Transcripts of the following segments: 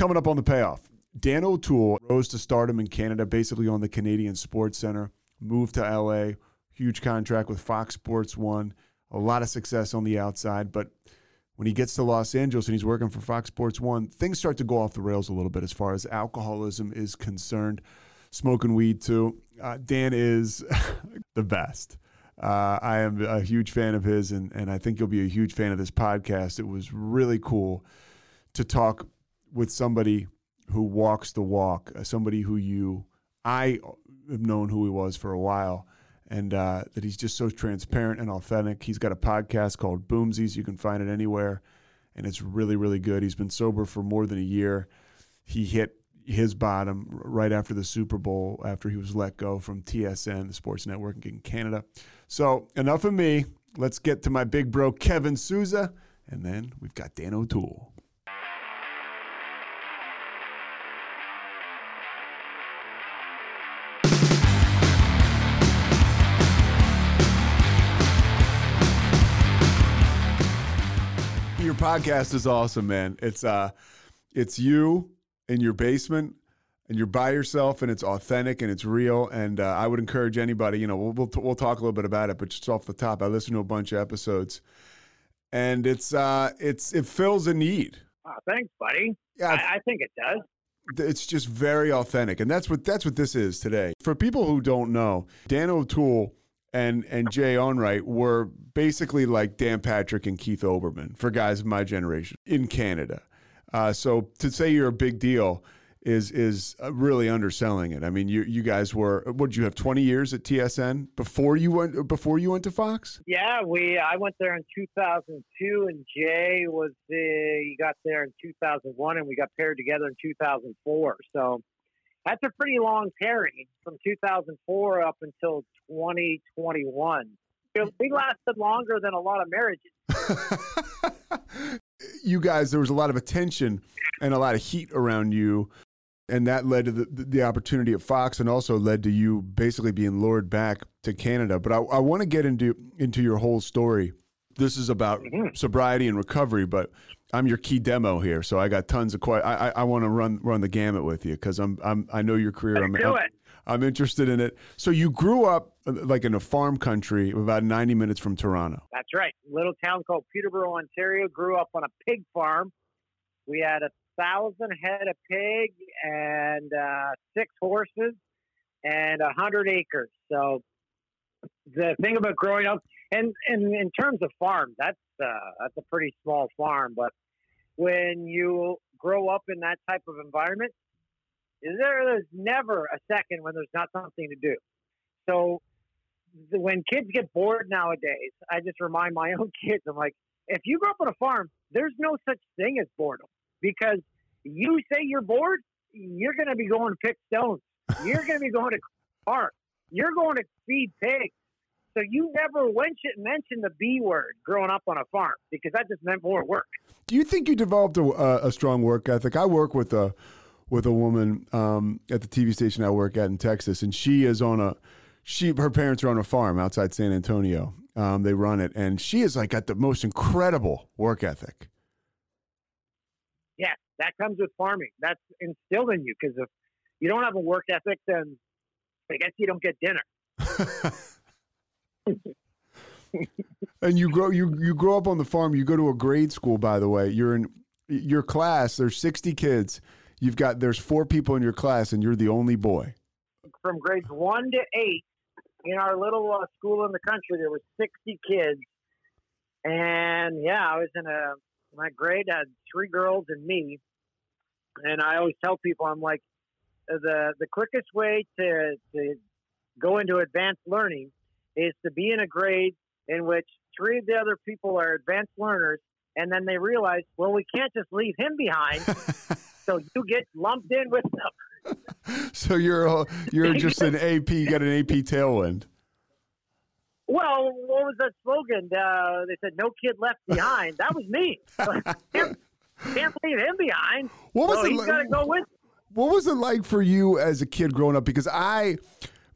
Coming up on the payoff, Dan O'Toole rose to stardom in Canada, basically on the Canadian Sports Center, moved to LA, huge contract with Fox Sports One, a lot of success on the outside. But when he gets to Los Angeles and he's working for Fox Sports One, things start to go off the rails a little bit as far as alcoholism is concerned. Smoking weed too. Uh, Dan is the best. Uh, I am a huge fan of his, and, and I think you'll be a huge fan of this podcast. It was really cool to talk with somebody who walks the walk, uh, somebody who you, I have known who he was for a while, and uh, that he's just so transparent and authentic. He's got a podcast called Boomsies. You can find it anywhere, and it's really, really good. He's been sober for more than a year. He hit his bottom right after the Super Bowl, after he was let go from TSN, the sports network in Canada. So, enough of me. Let's get to my big bro, Kevin Souza, and then we've got Dan O'Toole. Your podcast is awesome, man. It's uh it's you in your basement and you're by yourself and it's authentic and it's real and uh, I would encourage anybody, you know, we'll we'll, we'll talk a little bit about it, but just off the top, I listened to a bunch of episodes and it's uh it's it fills a need. Oh, thanks, buddy. Yeah, I, I think it does. it's just very authentic and that's what that's what this is today for people who don't know dan o'toole and and jay onrait were basically like dan patrick and keith olbermann for guys of my generation in canada uh, so to say you're a big deal is is uh, really underselling it i mean you you guys were what did you have 20 years at tsn before you went before you went to fox Yeah, we. I went there in 2002, and Jay was the. He got there in 2001, and we got paired together in 2004. So that's a pretty long pairing from 2004 up until 2021. We lasted longer than a lot of marriages. you guys, there was a lot of attention and a lot of heat around you. And that led to the, the opportunity at Fox and also led to you basically being lured back to Canada. But I, I want to get into, into your whole story. This is about Mhm. sobriety and recovery, but I'm your key demo here. So I got tons of questions. I, I, I want to run run the gamut with you because I'm, I'm I know your career. I'm, do I'm, it. I'm interested in it. So you grew up uh, like in a farm country about 90 minutes from Toronto. That's right. Little town called Peterborough, Ontario. Grew up on a pig farm. We had a thousand head of pig and uh, six horses and a hundred acres. So the thing about growing up, and, and in terms of farm, that's uh, that's a pretty small farm. But when you grow up in that type of environment, there is never a second when there's not something to do. So when kids get bored nowadays, I just remind my own kids, I'm like, if you grow up on a farm, there's no such thing as boredom because you say you're bored, you're going to be going to pick stones. You're going to be going to farm. You're going to feed pigs. So you never mention mention the B word growing up on a farm because that just meant more work. Do you think you developed a, a, a strong work ethic? I work with a with a woman um, at the TV station I work at in Texas, and she is on a she her parents are on a farm outside San Antonio. Um, they run it, and she is like got the most incredible work ethic. Yeah, that comes with farming. That's instilled in you because if you don't have a work ethic, then I guess you don't get dinner. and you grow you you grow up on the farm. You go to a grade school, by the way. You're in your class. There's 60 kids. You've got there's four people in your class, and you're the only boy. From grades one to eight, in our little uh, school in the country, there were 60 kids. And yeah, I was in a, my grade had three girls and me. And I always tell people, I'm like, the, the quickest way to, to go into advanced learning is to be in a grade in which three of the other people are advanced learners. And then they realize, well, we can't just leave him behind. so you get lumped in with them. so you're you're just an AP. You got an AP tailwind. Well, what was that slogan? Uh, they said "No kid left behind." That was me. can't, can't leave him behind. What was so it? He's got to go with. What was it like for you as a kid growing up? Because I,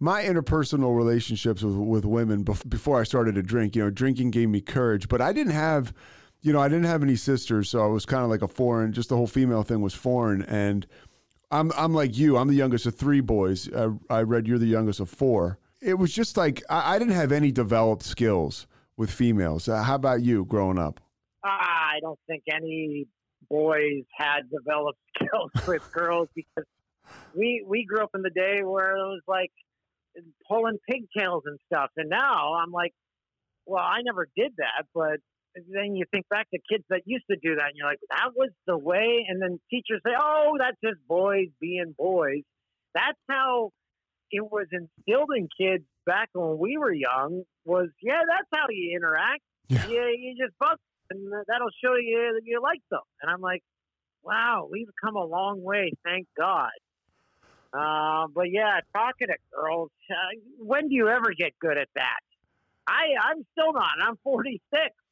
my interpersonal relationships with with women before I started to drink, you know, drinking gave me courage, but I didn't have, you know, I didn't have any sisters, so I was kind of like a foreign. Just the whole female thing was foreign, and I'm I'm like you. I'm the youngest of three boys. I, I read you're the youngest of four it was just like I, I didn't have any developed skills with females. Uh, how about you growing up? I don't think any boys had developed skills with girls because we we grew up in the day where it was like pulling pigtails and stuff, and now I'm like, well, I never did that, but then you think back to kids that used to do that, and you're like, that was the way. And then teachers say, oh, that's just boys being boys. That's how it was instilled in kids back when we were young was yeah, that's how you interact. Yeah, you, you just fuck, and that'll show you that you like them. And I'm like, wow, we've come a long way, thank God. Uh, but yeah, talking to girls, uh, when do you ever get good at that? I I'm still not. I'm 46.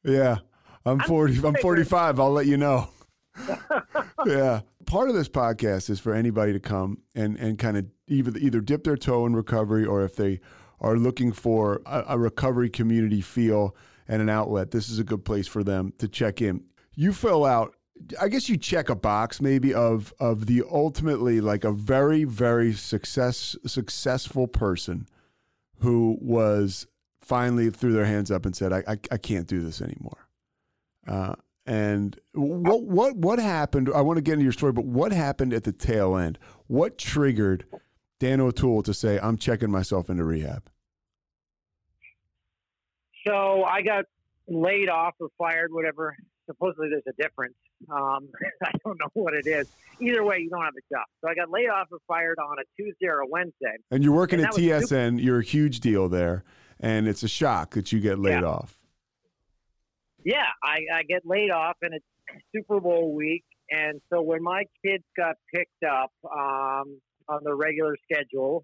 Yeah, I'm 40. I'm, I'm 45. I'll let you know. yeah. Part of this podcast is for anybody to come and, and kind of either, either dip their toe in recovery or if they are looking for a, a recovery community feel and an outlet, this is a good place for them to check in. You fill out I guess you check a box maybe of of the ultimately like a very very success successful person who was finally threw their hands up and said I I, I can't do this anymore. Uh, and what what what happened? I want to get into your story, but what happened at the tail end? What triggered Dan O'Toole to say, "I'm checking myself into rehab"? So I got laid off or fired, whatever. Supposedly, there's a difference. Um, I don't know what it is. Either way, you don't have a job. So I got laid off or fired on a Tuesday or a Wednesday. And you're working and at TSN. You're a huge deal there, and it's a shock that you get laid yeah. off yeah, I, I get laid off and it's Super Bowl week. And so when my kids got picked up um, on the regular schedule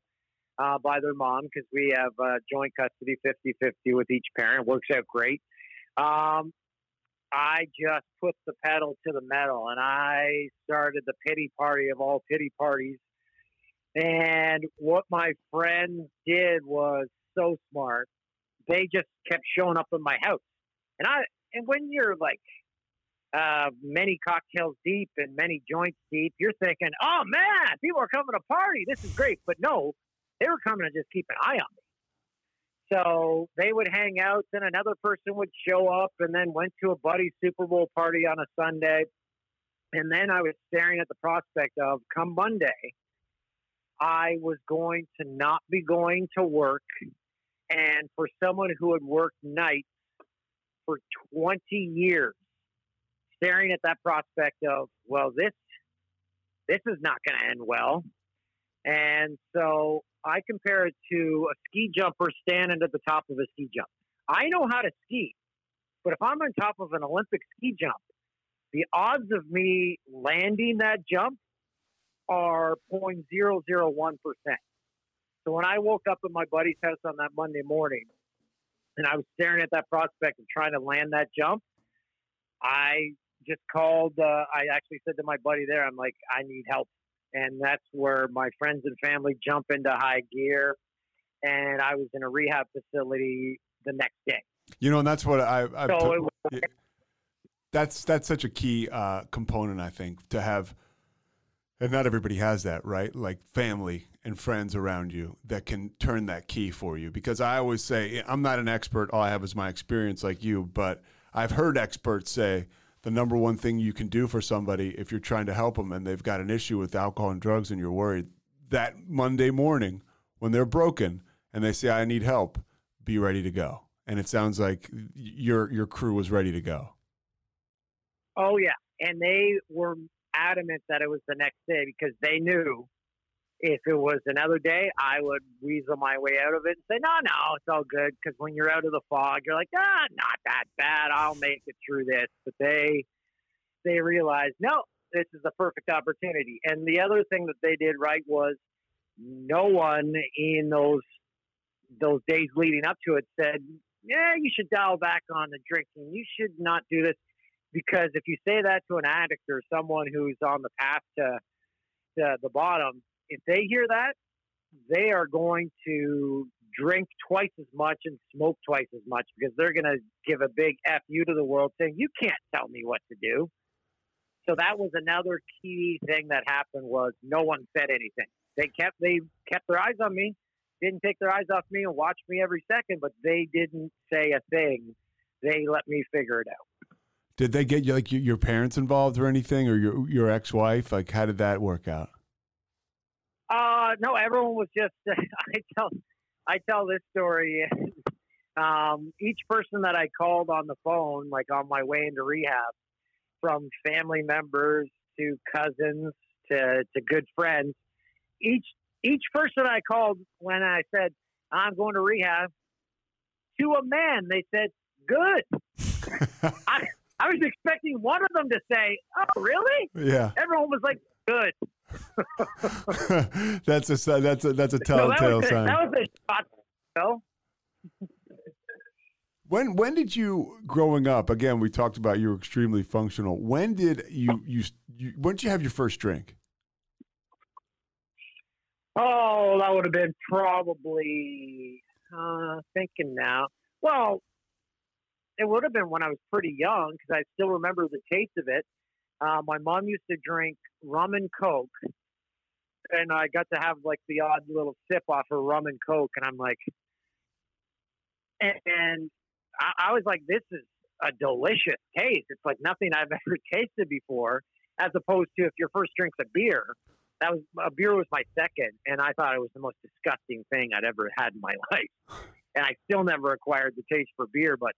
uh, by their mom, because we have uh, joint custody 50 50 with each parent, works out great. Um, I just put the pedal to the metal and I started the pity party of all pity parties. And what my friends did was so smart. They just kept showing up in my house. And I, and when you're like uh, many cocktails deep and many joints deep, you're thinking, oh man, people are coming to party. This is great. But no, they were coming to just keep an eye on me. So they would hang out, then another person would show up, and then went to a buddy Super Bowl party on a Sunday. And then I was staring at the prospect of come Monday, I was going to not be going to work. And for someone who had worked nights, for 20 years staring at that prospect of, well, this this is not going to end well. And so I compare it to a ski jumper standing at the top of a ski jump. I know how to ski, but if I'm on top of an Olympic ski jump, the odds of me landing that jump are 0.001%. So when I woke up at my buddy's house on that Monday morning, and I was staring at that prospect and trying to land that jump, I just called. Uh, I actually said to my buddy there, I'm like, I need help. And that's where my friends and family jump into high gear. And I was in a rehab facility the next day. You know, and that's what I. I've so t- that's that's such a key uh, component, I think, to have. And not everybody has that, right? Like family and friends around you that can turn that key for you. Because I always say, I'm not an expert. All I have is my experience, like you. But I've heard experts say the number one thing you can do for somebody if you're trying to help them and they've got an issue with alcohol and drugs and you're worried, that Monday morning when they're broken and they say, I need help, be ready to go. And it sounds like your your crew was ready to go. Oh yeah, and they were adamant that it was the next day because they knew if it was another day, I would weasel my way out of it and say, no, no, it's all good. Because when you're out of the fog, you're like, ah, not that bad. I'll make it through this. But they, they realize, no, this is the perfect opportunity. And the other thing that they did right was no one in those those days leading up to it said, "Yeah, you should dial back on the drinking. You should not do this." Because if you say that to an addict or someone who's on the path to, to the bottom, if they hear that, they are going to drink twice as much and smoke twice as much because they're going to give a big F you to the world saying, you can't tell me what to do. So that was another key thing that happened was no one said anything. They kept, they kept their eyes on me, didn't take their eyes off me and watch me every second, but they didn't say a thing. They let me figure it out. Did they get like your parents involved or anything or your, your ex-wife? Like how did that work out? Uh, no, everyone was just. I tell, I tell this story. um, each person that I called on the phone, like on my way into rehab, from family members to cousins to to good friends, each each person I called when I said I'm going to rehab, to a man, they said, "Good." I, I was expecting one of them to say, "Oh, really?" Yeah. Everyone was like, "Good." that's a that's a that's a telltale no, sign. That was a shot. No? When when did you growing up? Again, we talked about you were extremely functional. When did you you, you when did you have your first drink? Oh, that would have been probably uh, thinking now. Well, it would have been when I was pretty young because I still remember the taste of it. Uh, my mom used to drink rum and coke, and I got to have like the odd little sip off her rum and coke, and I'm like, and, and I, I was like, this is a delicious taste. It's like nothing I've ever tasted before, as opposed to if your first drink's a beer. That was a beer was my second, and I thought it was the most disgusting thing I'd ever had in my life. And I still never acquired the taste for beer, but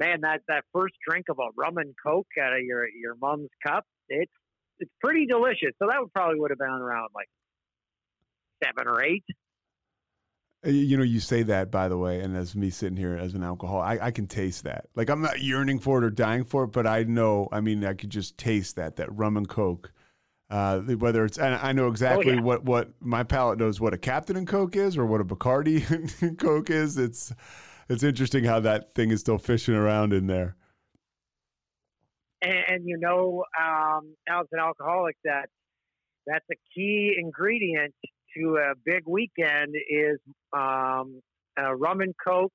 man, that that first drink of a rum and coke out of your your mom's cup, it's it's pretty delicious. So that would probably would have been around like seven or eight. You know, you say that by the way, and as me sitting here as an alcoholic, I, I can taste that. Like I'm not yearning for it or dying for it, but I know. I mean, I could just taste that that rum and coke. Uh, whether it's, and I know exactly oh, yeah. what what my palate knows what a Captain and Coke is or what a Bacardi and Coke is. It's it's interesting how that thing is still fishing around in there. And, and you know, um, as an alcoholic, that that's a key ingredient to a big weekend is um, a rum and coke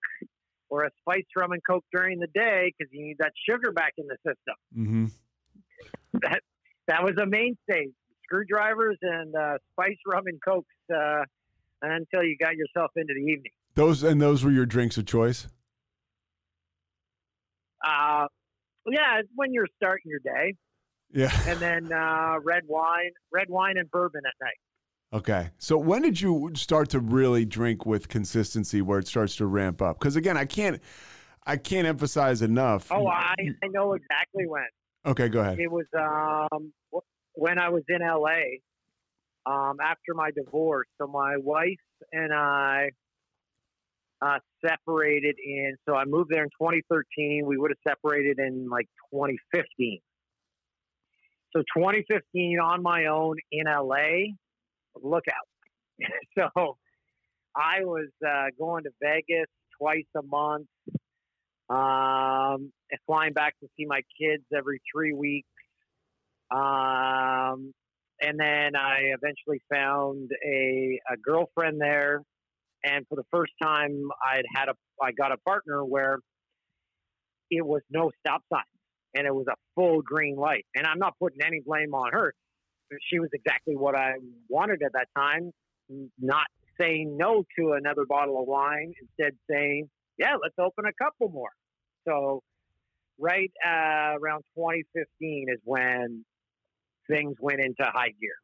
or a spiced rum and coke during the day because you need that sugar back in the system. Mm-hmm. That that was a mainstay. Screwdrivers and uh, spiced rum and cokes uh, until you got yourself into the evening. Those and those were your drinks of choice. Uh, yeah, when you're starting your day. Yeah. And then uh, red wine, red wine and bourbon at night. Okay. So when did you start to really drink with consistency where it starts to ramp up? Because again, I can't I can't emphasize enough. Oh, I, I know exactly when. Okay, go ahead. It was um, when I was in LA um, after my divorce. So my wife and I uh, separated in, so I moved there in 2013. We would have separated in like 2015. So 2015 on my own in LA, look out. so I was uh, going to Vegas twice a month, um, flying back to see my kids every three weeks. Um, and then I eventually found a, a girlfriend there and for the first time, I'd had a I got a partner where it was no stop sign and it was a full green light. And I'm not putting any blame on her. She was exactly what I wanted at that time. Not saying no to another bottle of wine, instead saying, "Yeah, let's open a couple more." So, right uh, around 2015 is when things went into high gear.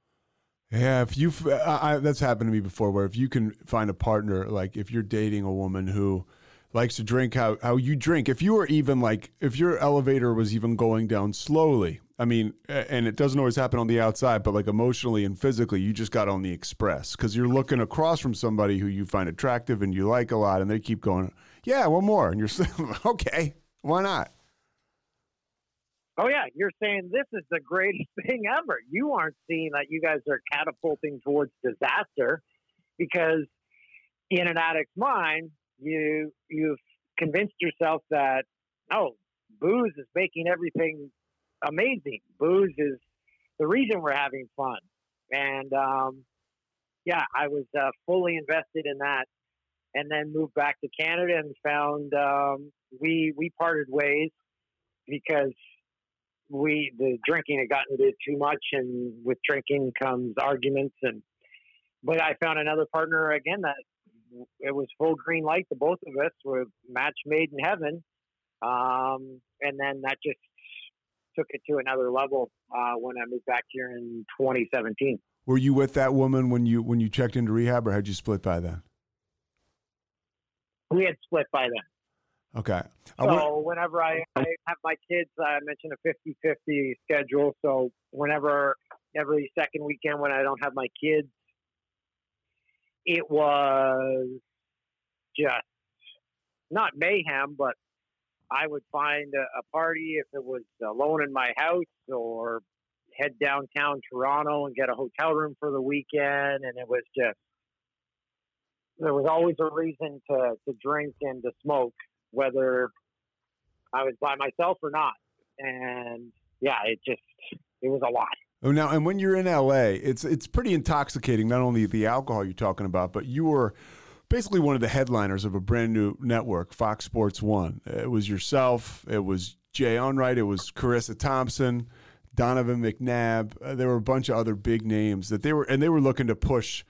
Yeah, if you that's happened to me before, where if you can find a partner, like if you're dating a woman who likes to drink how how you drink, if you were even like if your elevator was even going down slowly, I mean, and it doesn't always happen on the outside, but like emotionally and physically, you just got on the express because you're looking across from somebody who you find attractive and you like a lot, and they keep going, yeah, one more, and you're like, okay, why not? Oh yeah, you're saying this is the greatest thing ever. You aren't seeing that you guys are catapulting towards disaster because in an addict's mind, you you've convinced yourself that oh, booze is making everything amazing. Booze is the reason we're having fun, and um, yeah, I was uh, fully invested in that, and then moved back to Canada and found um, we we parted ways because we the drinking had gotten to too much, and with drinking comes arguments. And but I found another partner again that it was full green light to both of us. We're match made in heaven, um, and then that just took it to another level uh, when I moved back here in 2017. Were you with that woman when you when you checked into rehab, or had you split by then? We had split by then. Okay. So whenever I, I have my kids, I mentioned a 50-50 schedule. So whenever every second weekend when I don't have my kids, it was just not mayhem, but I would find a, a party if it was alone in my house or head downtown Toronto and get a hotel room for the weekend. And it was just, there was always a reason to, to drink and to smoke whether I was by myself or not. And yeah, it just it was a lot. Oh, now and when you're in LA, it's it's pretty intoxicating. Not only the alcohol you're talking about, but you were basically one of the headliners of a brand new network, Fox Sports One. It was yourself. It was Jay Onrait. It was Charissa Thompson, Donovan McNabb. Uh, there were a bunch of other big names that they were, and they were looking to push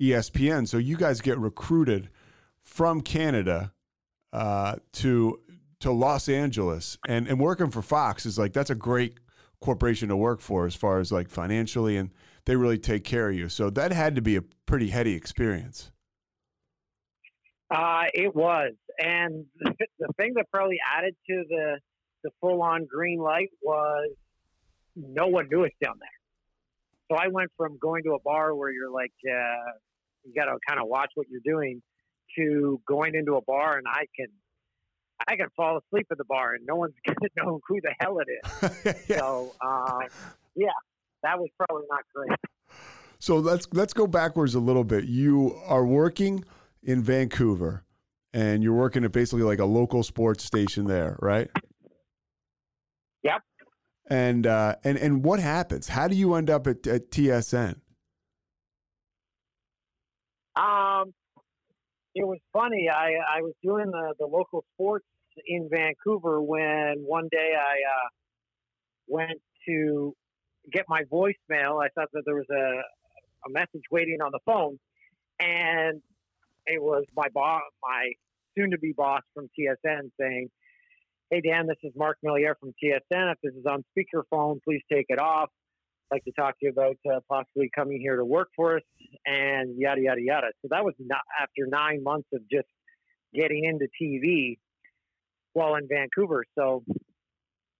ESPN. So you guys get recruited from Canada uh, to to Los Angeles and and working for Fox is like that's a great corporation to work for as far as like financially and they really take care of you. So that had to be a pretty heady experience. Uh, it was, and the thing that probably added to the the full on green light was no one knew us down there. So I went from going to a bar where you're like, uh, you got to kind of watch what you're doing, to going into a bar and I can I can fall asleep at the bar and no one's gonna know who the hell it is. yeah. So um, yeah, that was probably not great. So let's let's go backwards a little bit. You are working in Vancouver, and you're working at basically like a local sports station there, right? Yep. And uh, and and what happens? How do you end up at, at TSN? Um, it was funny. I, I was doing the, the local sports in Vancouver when one day I uh, went to get my voicemail. I thought that there was a, a message waiting on the phone, and it was my boss, my soon-to-be boss from TSN, saying, "Hey Dan, this is Mark Milliere from TSN. If this is on speakerphone, please take it off like to talk to you about uh, possibly coming here to work for us and yada yada yada. So that was not after nine months of just getting into TV while in Vancouver. So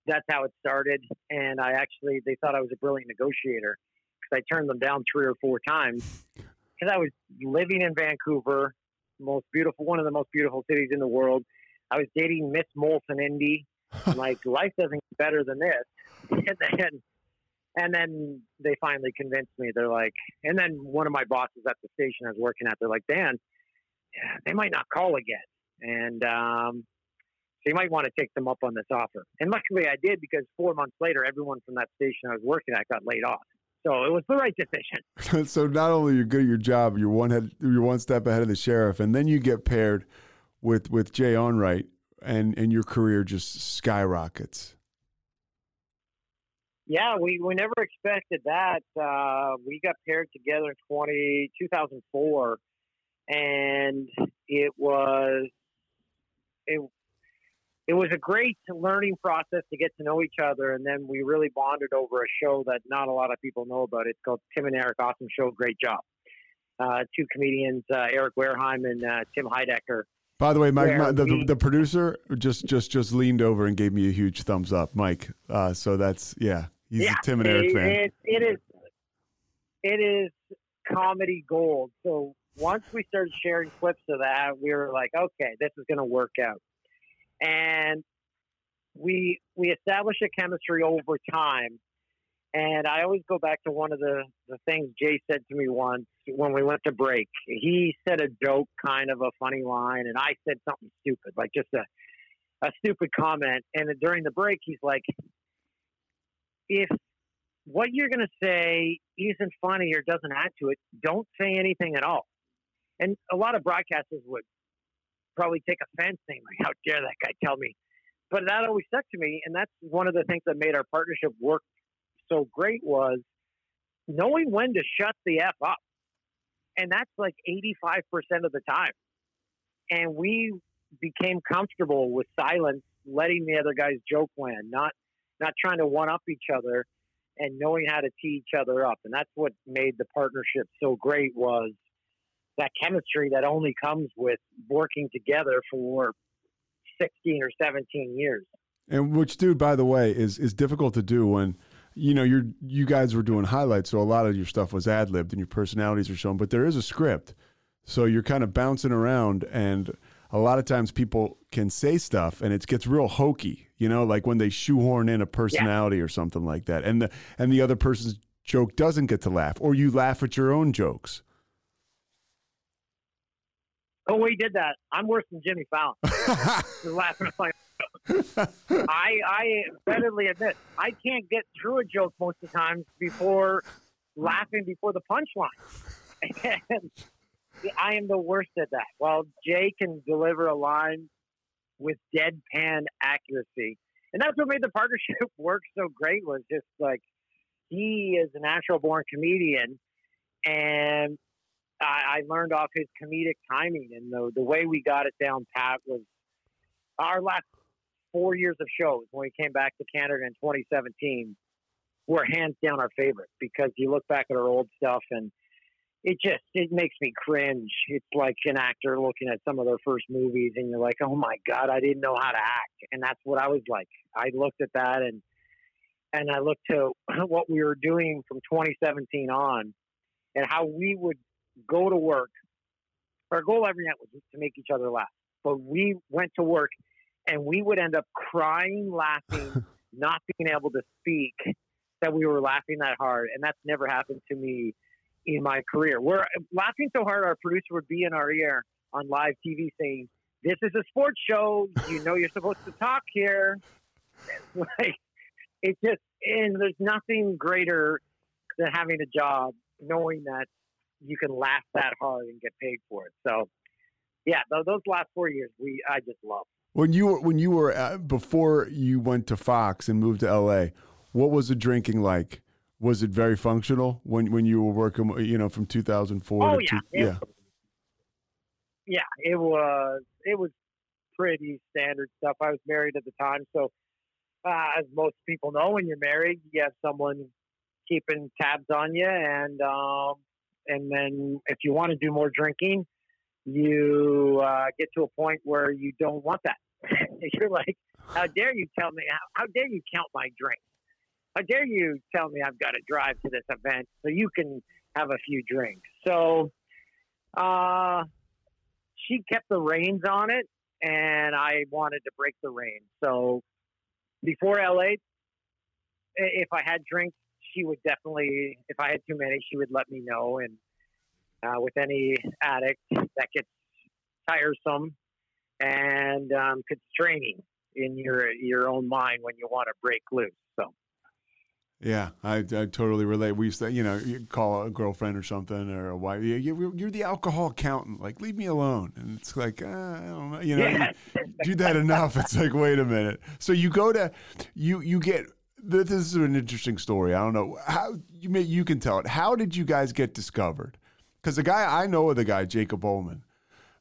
that's how it started. And I actually they thought I was a brilliant negotiator because I turned them down three or four times because I was living in Vancouver, most beautiful, one of the most beautiful cities in the world. I was dating Miss Molson Indy. like life doesn't get better than this. And then and then they finally convinced me. They're like, and then one of my bosses at the station I was working at, they're like, Dan, they might not call again. And um, so you might want to take them up on this offer. And luckily I did because four months later, everyone from that station I was working at got laid off. So it was the right decision. so not only you're good at your job, you're one head, you're one step ahead of the sheriff, and then you get paired with with Jay Onrait, and and your career just skyrockets yeah, we, we never expected that. Uh, we got paired together in 20, 2004, and it was it it was a great learning process to get to know each other, and then we really bonded over a show that not a lot of people know about. It's called Tim and Eric Awesome Show. Great job. Uh, two comedians, uh, Eric Wareheim and uh, Tim Heidecker. By the way, Mike, my, the, we, the producer just just just leaned over and gave me a huge thumbs up, Mike. Uh, so that's yeah, he's yeah, a Tim and Eric it, fan. It, it is it is comedy gold. So once we started sharing clips of that, we were like, okay, this is going to work out. And we we establish a chemistry over time. And I always go back to one of the, the things Jay said to me once when we went to break. He said a joke, kind of a funny line, and I said something stupid, like just a, a stupid comment. And during the break, he's like, if what you're going to say isn't funny or doesn't add to it, don't say anything at all. And a lot of broadcasters would probably take offense saying, like, how dare that guy tell me but that always stuck to me, and that's one of the things that made our partnership work so great was knowing when to shut the f up, and that's like eighty five percent of the time. And we became comfortable with silence, letting the other guys joke land, not not trying to one up each other, and knowing how to tee each other up. And that's what made the partnership so great was that chemistry that only comes with working together for 16 or 17 years. And which, dude, by the way, is is difficult to do when you know you're you guys were doing highlights, so a lot of your stuff was ad libbed and your personalities are shown, but there is a script, so you're kind of bouncing around, and a lot of times people can say stuff and it gets real hokey, you know, like when they shoehorn in a personality yeah. or something like that, and the and the other person's joke doesn't get to laugh, or you laugh at your own jokes. Oh, we did that. I'm worse than Jimmy Fallon. laughing I I readily admit I can't get through a joke most of the times before laughing before the punchline. And I am the worst at that. While Jay can deliver a line with deadpan accuracy, and that's what made the partnership work so great. Was just like he is a natural born comedian, and I, I learned off his comedic timing, and the the way we got it down pat was our last four years of shows when we came back to Canada in 2017 were hands down our favorite because you look back at our old stuff and it just it makes me cringe. It's like an actor looking at some of their first movies and you're like, "Oh my god, I didn't know how to act." And that's what I was like. I looked at that and and I looked to what we were doing from 2017 on and how we would go to work. Our goal every night was just to make each other laugh. But we went to work and we would end up crying, laughing, not being able to speak that we were laughing that hard. And that's never happened to me in my career. We're laughing so hard, our producer would be in our ear on live TV saying, This is a sports show. You know you're supposed to talk here. like, it just, and there's nothing greater than having a job knowing that you can laugh that hard and get paid for it. So, yeah, those, last four years, we I just love. When you were when you were uh, before you went to Fox and moved to L.A., what was the drinking like? Was it very functional when when you were working? You know, from 2004. Oh yeah, two, yeah, yeah. It was it was pretty standard stuff. I was married at the time, so uh, as most people know, when you're married, you have someone keeping tabs on you, and um, and then if you want to do more drinking, you uh, get to a point where you don't want that. You're like, how dare you tell me? How, how dare you count my drinks? How dare you tell me I've got to drive to this event so you can have a few drinks? So, uh, she kept the reins on it, and I wanted to break the reins. So, before LA, if I had drinks, she would definitely, if I had too many, she would let me know. And uh, with any addict, that gets tiresome and um, constraining in your your own mind when you want to break loose. Yeah, I, I totally relate. We used to, you know, you call a girlfriend or something or a wife. You, you're the alcohol accountant. Like, leave me alone. And it's like, uh, I don't know. You know, yeah. you do that enough. It's like, wait a minute. So you go to, you you get this is an interesting story. I don't know how you may you can tell it. How did you guys get discovered? Because the guy I know of the guy Jacob Ullman,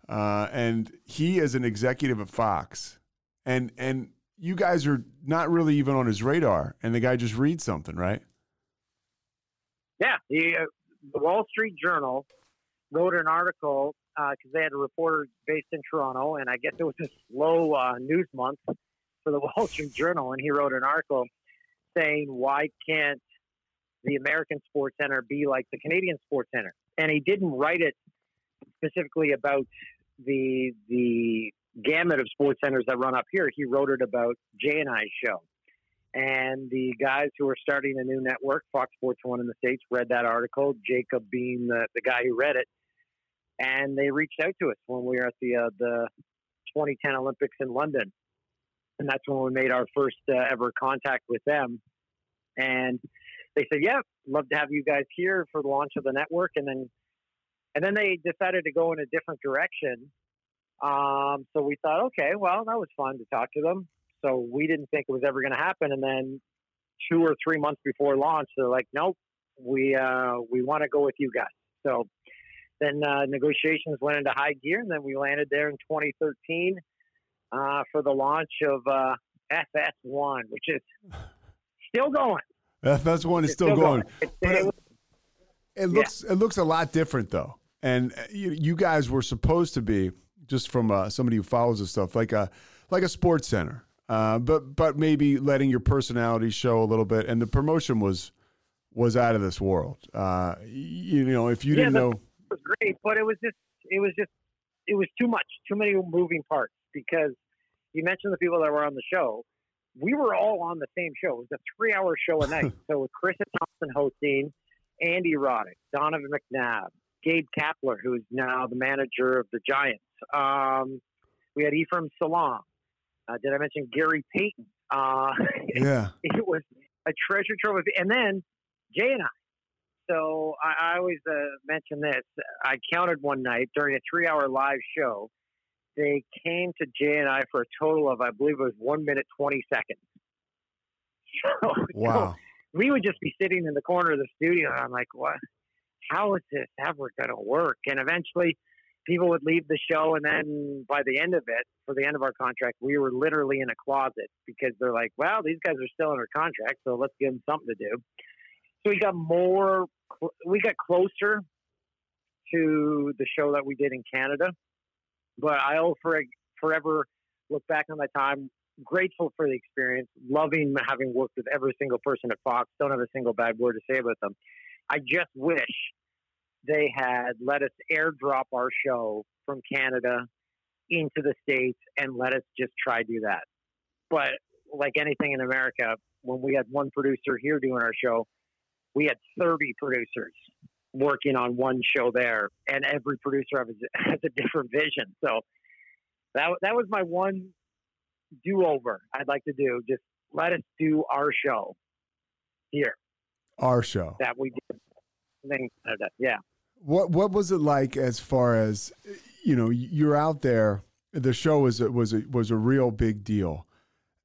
uh, and he is an executive at Fox, and and you guys are not really even on his radar, and the guy just reads something, right? Yeah, the, uh, the Wall Street Journal wrote an article because uh, they had a reporter based in Toronto, and I guess it was a slow uh, news month for the Wall Street Journal, and he wrote an article saying, why can't the American Sports Center be like the Canadian Sports Center? And he didn't write it specifically about the the gamut of sports centers that run up here, he wrote it about Jay and I's show. And the guys who are starting a new network, Fox Sports One in the States, read that article, Jacob being the, the guy who read it. And they reached out to us when we were at the, uh, the 2010 Olympics in London. And that's when we made our first uh, ever contact with them. And they said, yeah, love to have you guys here for the launch of the network. And then, and then they decided to go in a different direction. Um, so we thought, okay, well, that was fun to talk to them. So we didn't think it was ever going to happen. And then two or three months before launch, they're like, nope, we, uh, we want to go with you guys. So then uh, negotiations went into high gear, and then we landed there in 2013 uh, for the launch of uh, FS1, which is still going. FS1 is still, still, going, going. but it, it looks yeah. it looks a lot different though. And uh, you, you guys were supposed to be just from uh, somebody who follows this stuff like a like a sports center, uh, but but maybe letting your personality show a little bit. And the promotion was was out of this world. Uh, you, know, if you yeah, didn't know, it was great, but it was just it was just it was too much, too many moving parts. Because you mentioned the people that were on the show, we were all on the same show. It was a three-hour show a night. so with Charissa Thompson hosting, Andy Roddick, Donovan McNabb, Gabe Kapler, who's now the manager of the Giants. Um, we had Ephraim Salaam. Uh, did I mention Gary Payton? Uh, yeah. it was a treasure trove. And then Jay and I. So I, I always uh, mention this. I counted one night during a three-hour live show. They came to Jay and I for a total of, I believe it was one minute twenty seconds. So, wow. So we would just be sitting in the corner of the studio, and I'm like, "What? How is this ever going to work?" And eventually, people would leave the show, and then by the end of it, for the end of our contract, we were literally in a closet because they're like, "Well, these guys are still under contract, so let's give them something to do." So we got more, we got closer to the show that we did in Canada, but I'll for, forever look back on that time grateful for the experience, loving having worked with every single person at Fox. Don't have a single bad word to say about them. I just wish they had let us airdrop our show from Canada into the States and let us just try do that. But like anything in America, when we had one producer here doing our show, we had 30 producers working on one show there, and every producer has, a different vision. So that that was my one do over I'd like to do. Just let us do our show here. Our show that we did. Yeah. What what was it like as far as you know? You're out there. The show was a, was a, was a real big deal,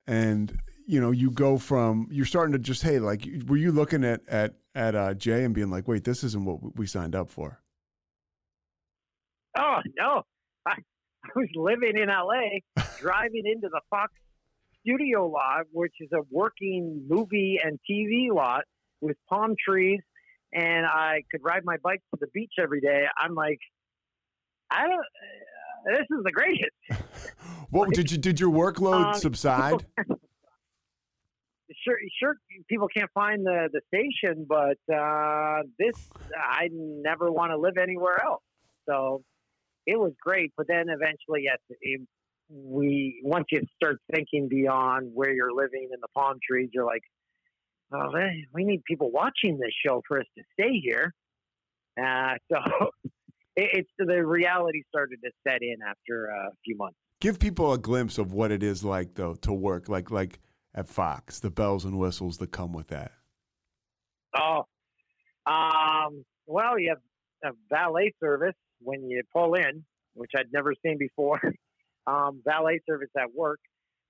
and you know you go from you're starting to just hey like were you looking at at at uh, Jay and being like wait this isn't what we signed up for? Oh no, I, I was living in L.A. driving into the Fox studio lot, which is a working movie and TV lot with palm trees and I could ride my bike to the beach every day, I'm like, I don't. Uh, this is the greatest. well, did you did your workload um, subside? sure, sure. People can't find the the station, but uh, this I never want to live anywhere else. So it was great. But then eventually, yes, it, we once you start thinking beyond where you're living in the palm trees, you're like, well, we need people watching this show for us to stay here. Uh, so it, it's the reality started to set in after a few months. Give people a glimpse of what it is like, though, to work like like at Fox, the bells and whistles that come with that. Oh, um, well, you have a valet service when you pull in, which I'd never seen before. Um, valet service at work.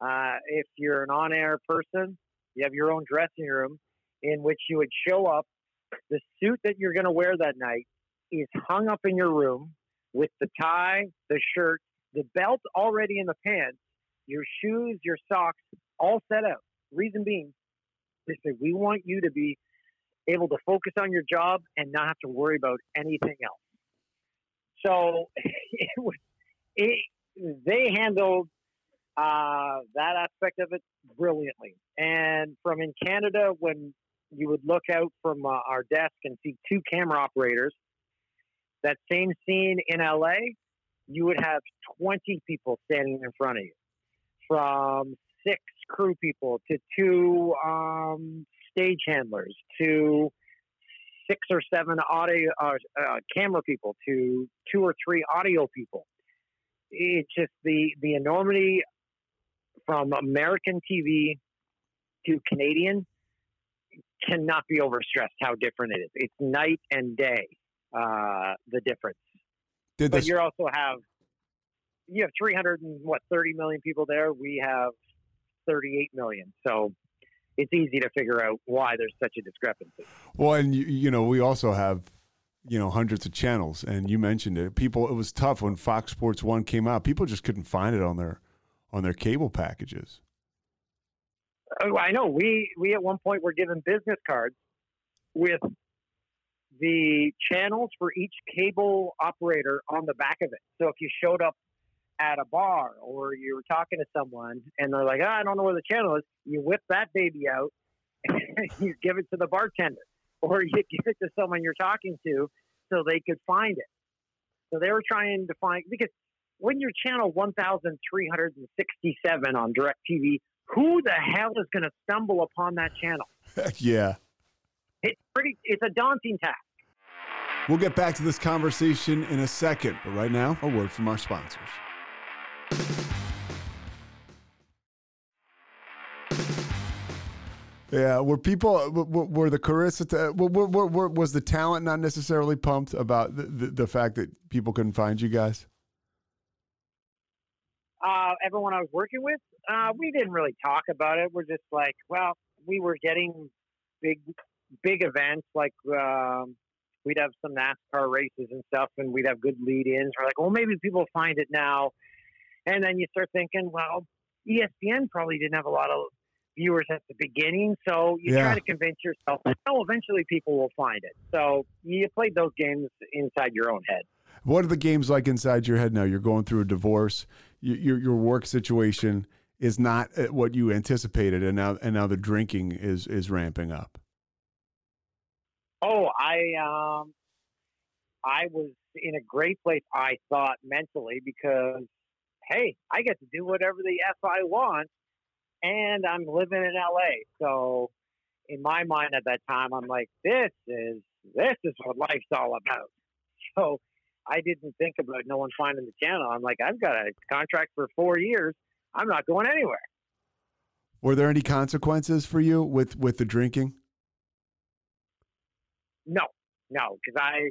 Uh, if you're an on-air person, you have your own dressing room in which you would show up. The suit that you're going to wear that night is hung up in your room with the tie, the shirt, the belt already in the pants, your shoes, your socks all set up. Reason being, they say, we want you to be able to focus on your job and not have to worry about anything else. So it was, it, they handled uh, that aspect of it brilliantly. And from in Canada, when you would look out from uh, our desk and see two camera operators, that same scene in LA, you would have 20 people standing in front of you, from six crew people to two um, stage handlers to six or seven audio uh, uh, camera people to two or three audio people. It's just the the enormity from American TV to Canadian cannot be overstressed how different it is. It's night and day uh, the difference. Did but this, you also have you have 300 and what 30 million people there. We have 38 million. So it's easy to figure out why there's such a discrepancy. well, and you, you know, we also have you know hundreds of channels, and you mentioned it. People, it was tough when Fox Sports One came out. People just couldn't find it on their on their cable packages. Oh, I know. We we at one point were given business cards with the channels for each cable operator on the back of it. So if you showed up at a bar or you were talking to someone and they're like, oh, I don't know where the channel is, you whip that baby out and you give it to the bartender or you give it to someone you're talking to so they could find it. So they were trying to find because when you're channel 1367 on DirecTV, who the hell is going to stumble upon that channel? yeah. It's pretty. It's a daunting task. We'll get back to this conversation in a second, but right now, a word from our sponsors. Yeah, were people were, were the Charissa were, were, was the talent not necessarily pumped about the, the, the fact that people couldn't find you guys? Uh, everyone I was working with, uh, we didn't really talk about it. We're just like, well, we were getting big, big events like um, we'd have some NASCAR races and stuff, and we'd have good lead-ins. We're like, well, maybe people find it now, and then you start thinking, well, ESPN probably didn't have a lot of viewers at the beginning, so you Yeah. try to convince yourself, oh, eventually people will find it. So you played those games inside your own head. What are the games like inside your head now? You're going through a divorce. Your your, work situation is not uh, what you anticipated, and now and now the drinking is is ramping up. Oh, I um, I was in a great place. I thought mentally because hey, I get to do whatever the f I want, and I'm living in LA. So in my mind at that time, I'm like, this is this is what life's all about. So I didn't think about no one finding the channel. I'm like, I've got a contract for four years. I'm not going anywhere. Were there any consequences for you with with the drinking? No, no, because I,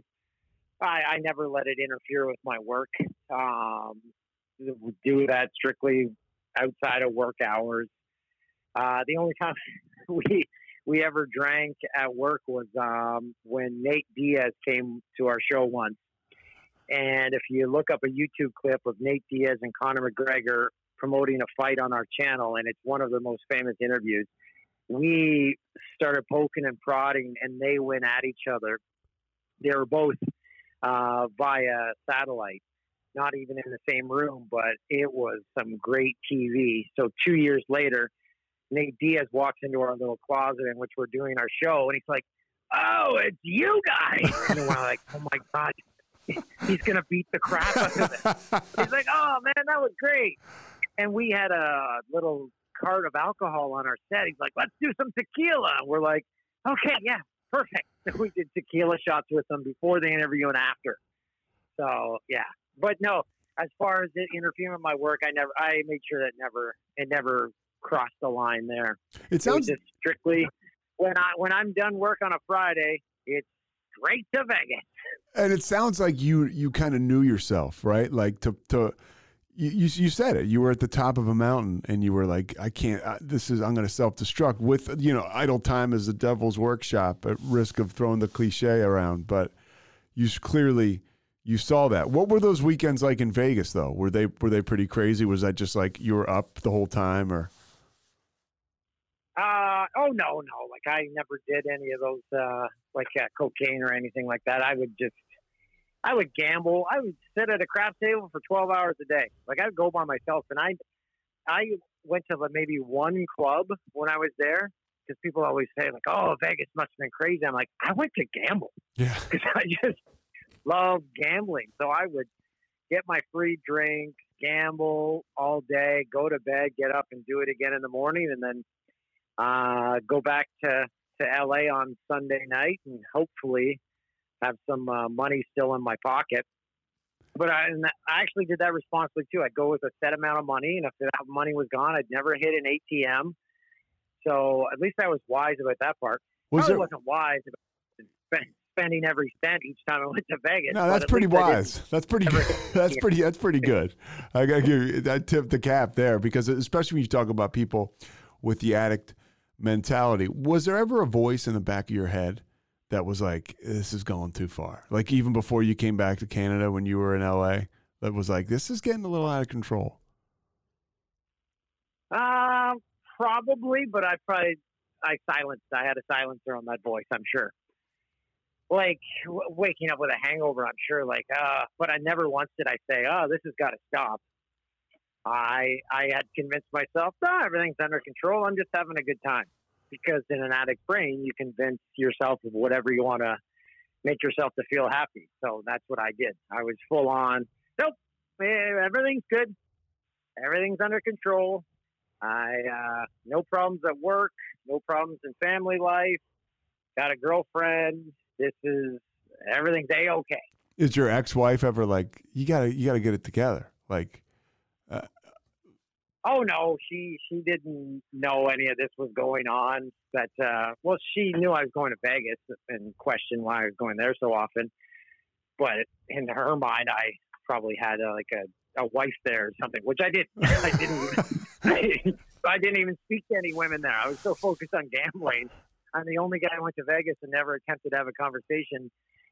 I, I never let it interfere with my work. Um, do that strictly outside of work hours. Uh, the only time we we ever drank at work was um, when Nate Diaz came to our show once. And if you look up a YouTube clip of Nate Diaz and Conor McGregor promoting a fight on our channel, and it's one of the most famous interviews, we started poking and prodding, and they went at each other. They were both uh, via satellite, not even in the same room, but it was some great TV. So two years later, Nate Diaz walks into our little closet in which we're doing our show, and he's like, "Oh, it's you guys!" And we're like, "Oh my god." He's gonna beat the crap out of it. He's like, "Oh man, that was great!" And we had a little cart of alcohol on our set. He's like, "Let's do some tequila." And we're like, "Okay, yeah, perfect." So we did tequila shots with them before the interview and after. So yeah, but no, as far as it interfering with my work, I never, I made sure that never, it never crossed the line there. It It sounds just strictly when I when I'm done work on a Friday, it's straight to Vegas. and it sounds like you you kind of knew yourself, right? Like to to you, you you said it. You were at the top of a mountain, and you were like, "I can't. Uh, this is. I'm going to self destruct." With you know, idle time is the devil's workshop. At risk of throwing the cliche around, but you clearly you saw that. What were those weekends like in Vegas, though? Were they were they pretty crazy? Was that just like you were up the whole time, or Uh, oh no, no, like I never did any of those, uh, like uh, cocaine or anything like that. I would just, I would gamble. I would sit at a craps table for 12 hours a day. Like I would go by myself and I, I went to like, maybe one club when I was there because people always say like, oh, Vegas must have been crazy. I'm like, I went to gamble yeah? because I just love gambling. So I would get my free drink, gamble all day, go to bed, get up and do it again in the morning, and then uh, go back to to LA on Sunday night, and hopefully have some uh, money still in my pocket. But I, I actually did that responsibly too. I'd go with a set amount of money, and if that money was gone, I'd never hit an ATM. So at least I was wise about that part. Was Probably wasn't wise about spending every cent each time I went to Vegas. No, that's pretty wise. That's pretty. Good. that's pretty. That's pretty good. I got to give you that tip the cap there because especially when you talk about people with the addict mentality. Was there ever a voice in the back of your head that was like, "This is going too far"? Like even before you came back to Canada when you were in LA, that was like, "This is getting a little out of control." Uh, probably, but I probably I silenced. I had a silencer on that voice. I'm sure. Like w- waking up with a hangover, I'm sure. Like, uh, but I never once did I say, "Oh, this has got to stop." I I had convinced myself, "No, oh, everything's under control. I'm just having a good time." Because in an addict brain, you convince yourself of whatever you want to make yourself to feel happy. So that's what I did. I was full on. Nope, everything's good. Everything's under control. I uh, no problems at work, no problems in family life. Got a girlfriend. This is everything's a okay. Is your ex-wife ever like you gotta you gotta get it together? Like, oh no, she she didn't know any of this was going on. But uh, well, she knew I was going to Vegas and questioned why I was going there so often. But in her mind, I probably had a, like a, a wife there or something, which I didn't. I didn't. I didn't even speak to any women there. I was so focused on gambling. I'm the only guy who went to Vegas and never attempted to have a conversation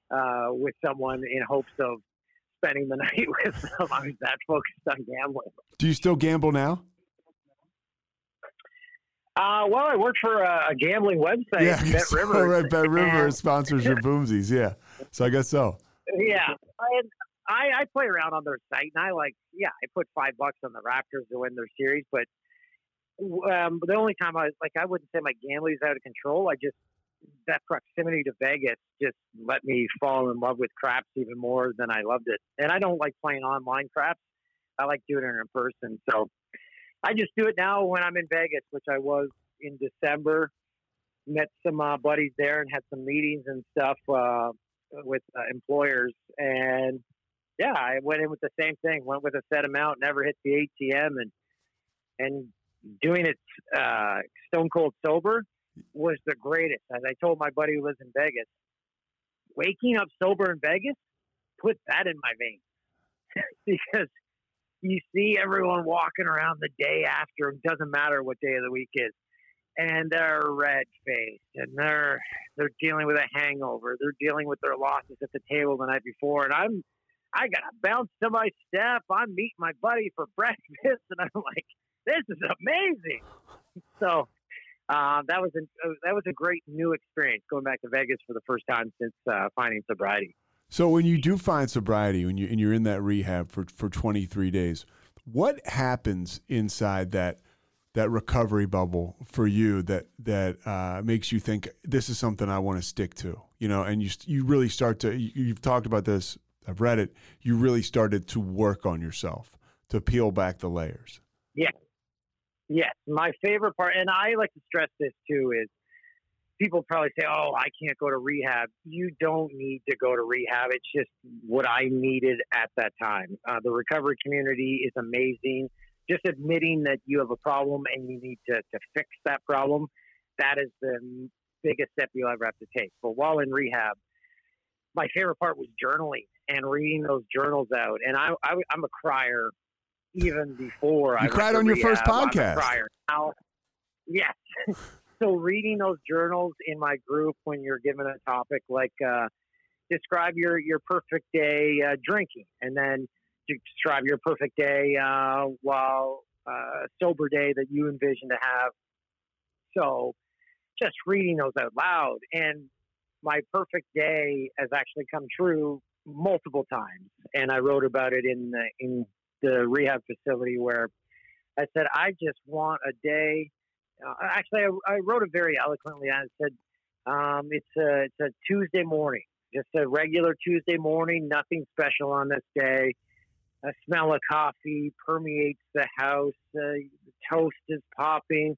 uh, with someone in hopes of spending the night with them. I was that focused on gambling. Do you still gamble now? Uh, well, I work for a, a gambling website, yeah, Bet River. right, Bet River sponsors your boomsies, yeah. So I guess so. Yeah, I, I, I play around on their site, and I like, yeah, I put five bucks on the Raptors to win their series, but um, the only time I was like, I wouldn't say my gambling is out of control. I just that proximity to Vegas just let me fall in love with craps even more than I loved it. And I don't like playing online craps. I like doing it in person. So I just do it now when I'm in Vegas, which I was in December. Met some uh, buddies there and had some meetings and stuff uh, with uh, employers, and yeah, I went in with the same thing. Went with a set amount, never hit the ATM, and and doing it uh, stone cold sober was the greatest. As I told my buddy who lives in Vegas, waking up sober in Vegas put that in my veins because you see everyone walking around the day after. It doesn't matter what day of the week is, and they're red faced and they're they're dealing with a hangover. They're dealing with their losses at the table the night before, and I'm I gotta bounce to my step. I'm meeting my buddy for breakfast, and I'm like, this is amazing. So uh, that was a that was a great new experience going back to Vegas for the first time since uh, finding sobriety. So when you do find sobriety, when you and you're in that rehab for for 23 days, what happens inside that? that recovery bubble for you that that uh, makes you think this is something I want to stick to, you know, and you you really start to you, have talked about this I've read it, you really started to work on yourself to peel back the layers. Yes. Yes. My favorite part, and I like to stress this too, is people probably say, oh, I can't go to rehab. You don't need to go to rehab. It's just what I needed at that time. Uh, the recovery community is amazing. Just admitting that you have a problem and you need to, to fix that problem, that is the biggest step you'll ever have to take. But while in rehab, my favorite part was journaling and reading those journals out. And I, I am a crier even before you I cried on your first podcast. crier. Now, yes. so reading those journals in my group when you're given a topic like uh, describe your your perfect day uh, drinking, and then describe your perfect day uh, while uh, sober day that you envision to have. So just reading those out loud and my perfect day has actually come true multiple times, and I wrote about it in the in the rehab facility where I said I just want a day. Uh, actually, I, I, wrote it very eloquently. I said um, it's a it's a Tuesday morning, just a regular Tuesday morning, nothing special on this day. a smell of coffee permeates the house. Uh, the toast is popping.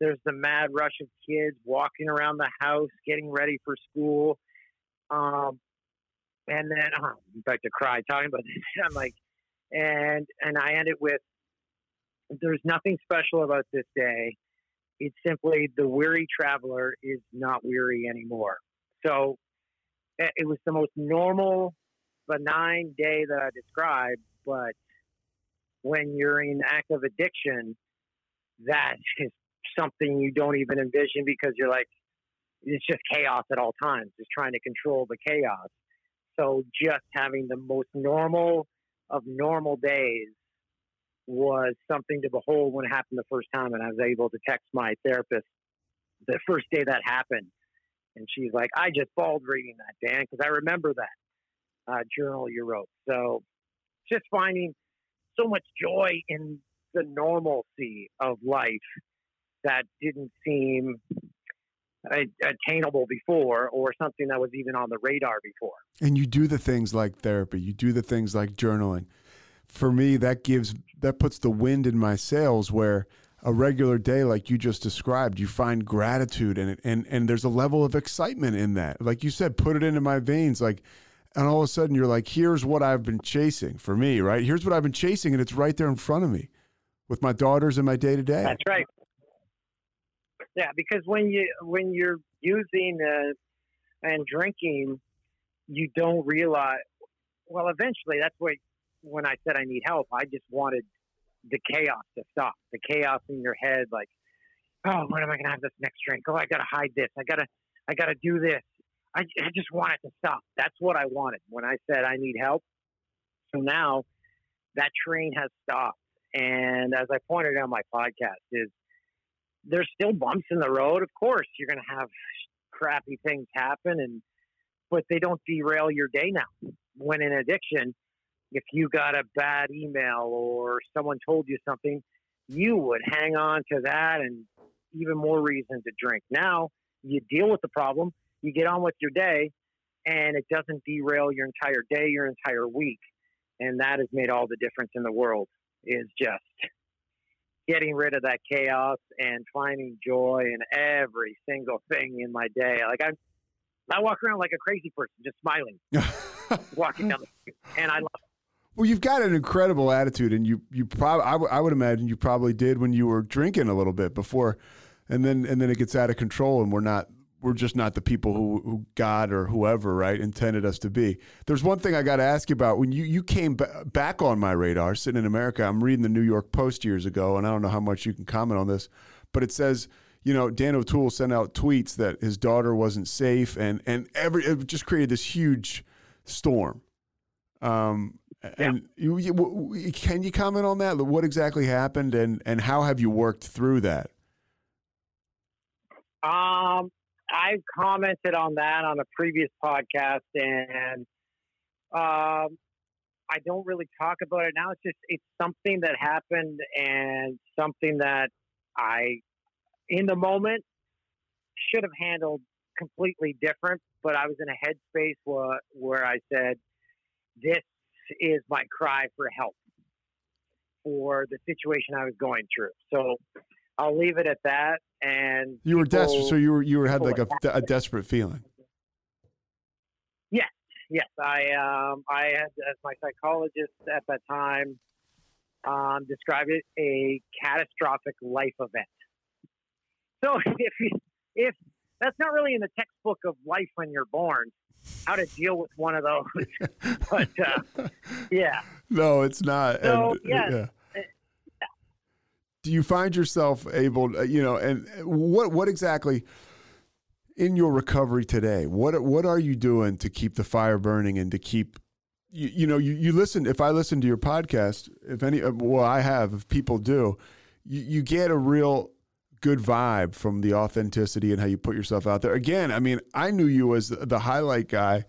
There's the mad rush of kids walking around the house, getting ready for school. Um, and then oh, I'm about to cry talking about this. I'm like, and and I end it with, "There's nothing special about this day. It's simply the weary traveler is not weary anymore." So eh, it was the most normal, benign day that I described. But when you're in active addiction, that is something you don't even envision because you're like, it's just chaos at all times, just trying to control the chaos. So just having the most normal of normal days was something to behold when it happened the first time. And I was able to text my therapist the first day that happened. And she's like, I just bawled reading that, Dan, because I remember that uh, journal you wrote. So just finding so much joy in the normalcy of life that didn't seem attainable before or something that was even on the radar before. And you do the things like therapy, you do the things like journaling. For me, that gives that puts the wind in my sails where a regular day like you just described, you find gratitude in it and and there's a level of excitement in that. Like you said, put it into my veins like and all of a sudden you're like, here's what I've been chasing for me, right? Here's what I've been chasing and it's right there in front of me with my daughters and my day to day. That's right. Yeah, because when you when you're using uh, and drinking, you don't realize. Well, eventually, that's what when I said I need help, I just wanted the chaos to stop. The chaos in your head, like, oh, when am I going to have this next drink? Oh, I got to hide this. I got to, I got to do this. I, I just want it to stop. That's what I wanted when I said I need help. So now that train has stopped. And as I pointed out on my podcast, is there's still bumps in the road. Of course, you're going to have crappy things happen, and but they don't derail your day now. When in addiction, if you got a bad email or someone told you something, you would hang on to that and even more reason to drink. Now you deal with the problem, you get on with your day, and it doesn't derail your entire day, your entire week. And that has made all the difference in the world. Is just getting rid of that chaos and finding joy in every single thing in my day. Like I, I walk around like a crazy person, just smiling, walking down the street, and I love. It. Well, you've got an incredible attitude, and you you probably I, w- I would imagine you probably did when you were drinking a little bit before, and then and then it gets out of control, and we're not we're just not the people who, who God or whoever right intended us to be. There's one thing I got to ask you about when you you came b- back on my radar sitting in America. I'm reading the New York Post years ago, and I don't know how much you can comment on this, but it says you know Dan O'Toole sent out tweets that his daughter wasn't safe, and and every it just created this huge storm. Um, and you, you, can you comment on that? What exactly happened, and and how have you worked through that? Um, I've commented on that on a previous podcast, and um, I don't really talk about it now. It's just it's something that happened and something that I, in the moment, should have handled completely different. But I was in a headspace where where I said, "This is my cry for help for the situation I was going through." So I'll leave it at that. And you were desperate, so you were you were had like a, a desperate feeling. Yes, yes. I um, I had as my psychologist at that time um, described it a catastrophic life event. So if you, if that's not really in the textbook of life when you're born, how to deal with one of those. but uh, yeah, no, it's not. So and, yeah do you find yourself able, uh, you know, and what what exactly in your recovery today? What what are you doing to keep the fire burning and to keep you, you know, you, you listen. If I listen to your podcast, if any, uh, well, I have. If people do, you, you get a real good vibe from the authenticity and how you put yourself out there. Again, I mean, I knew you as the highlight guy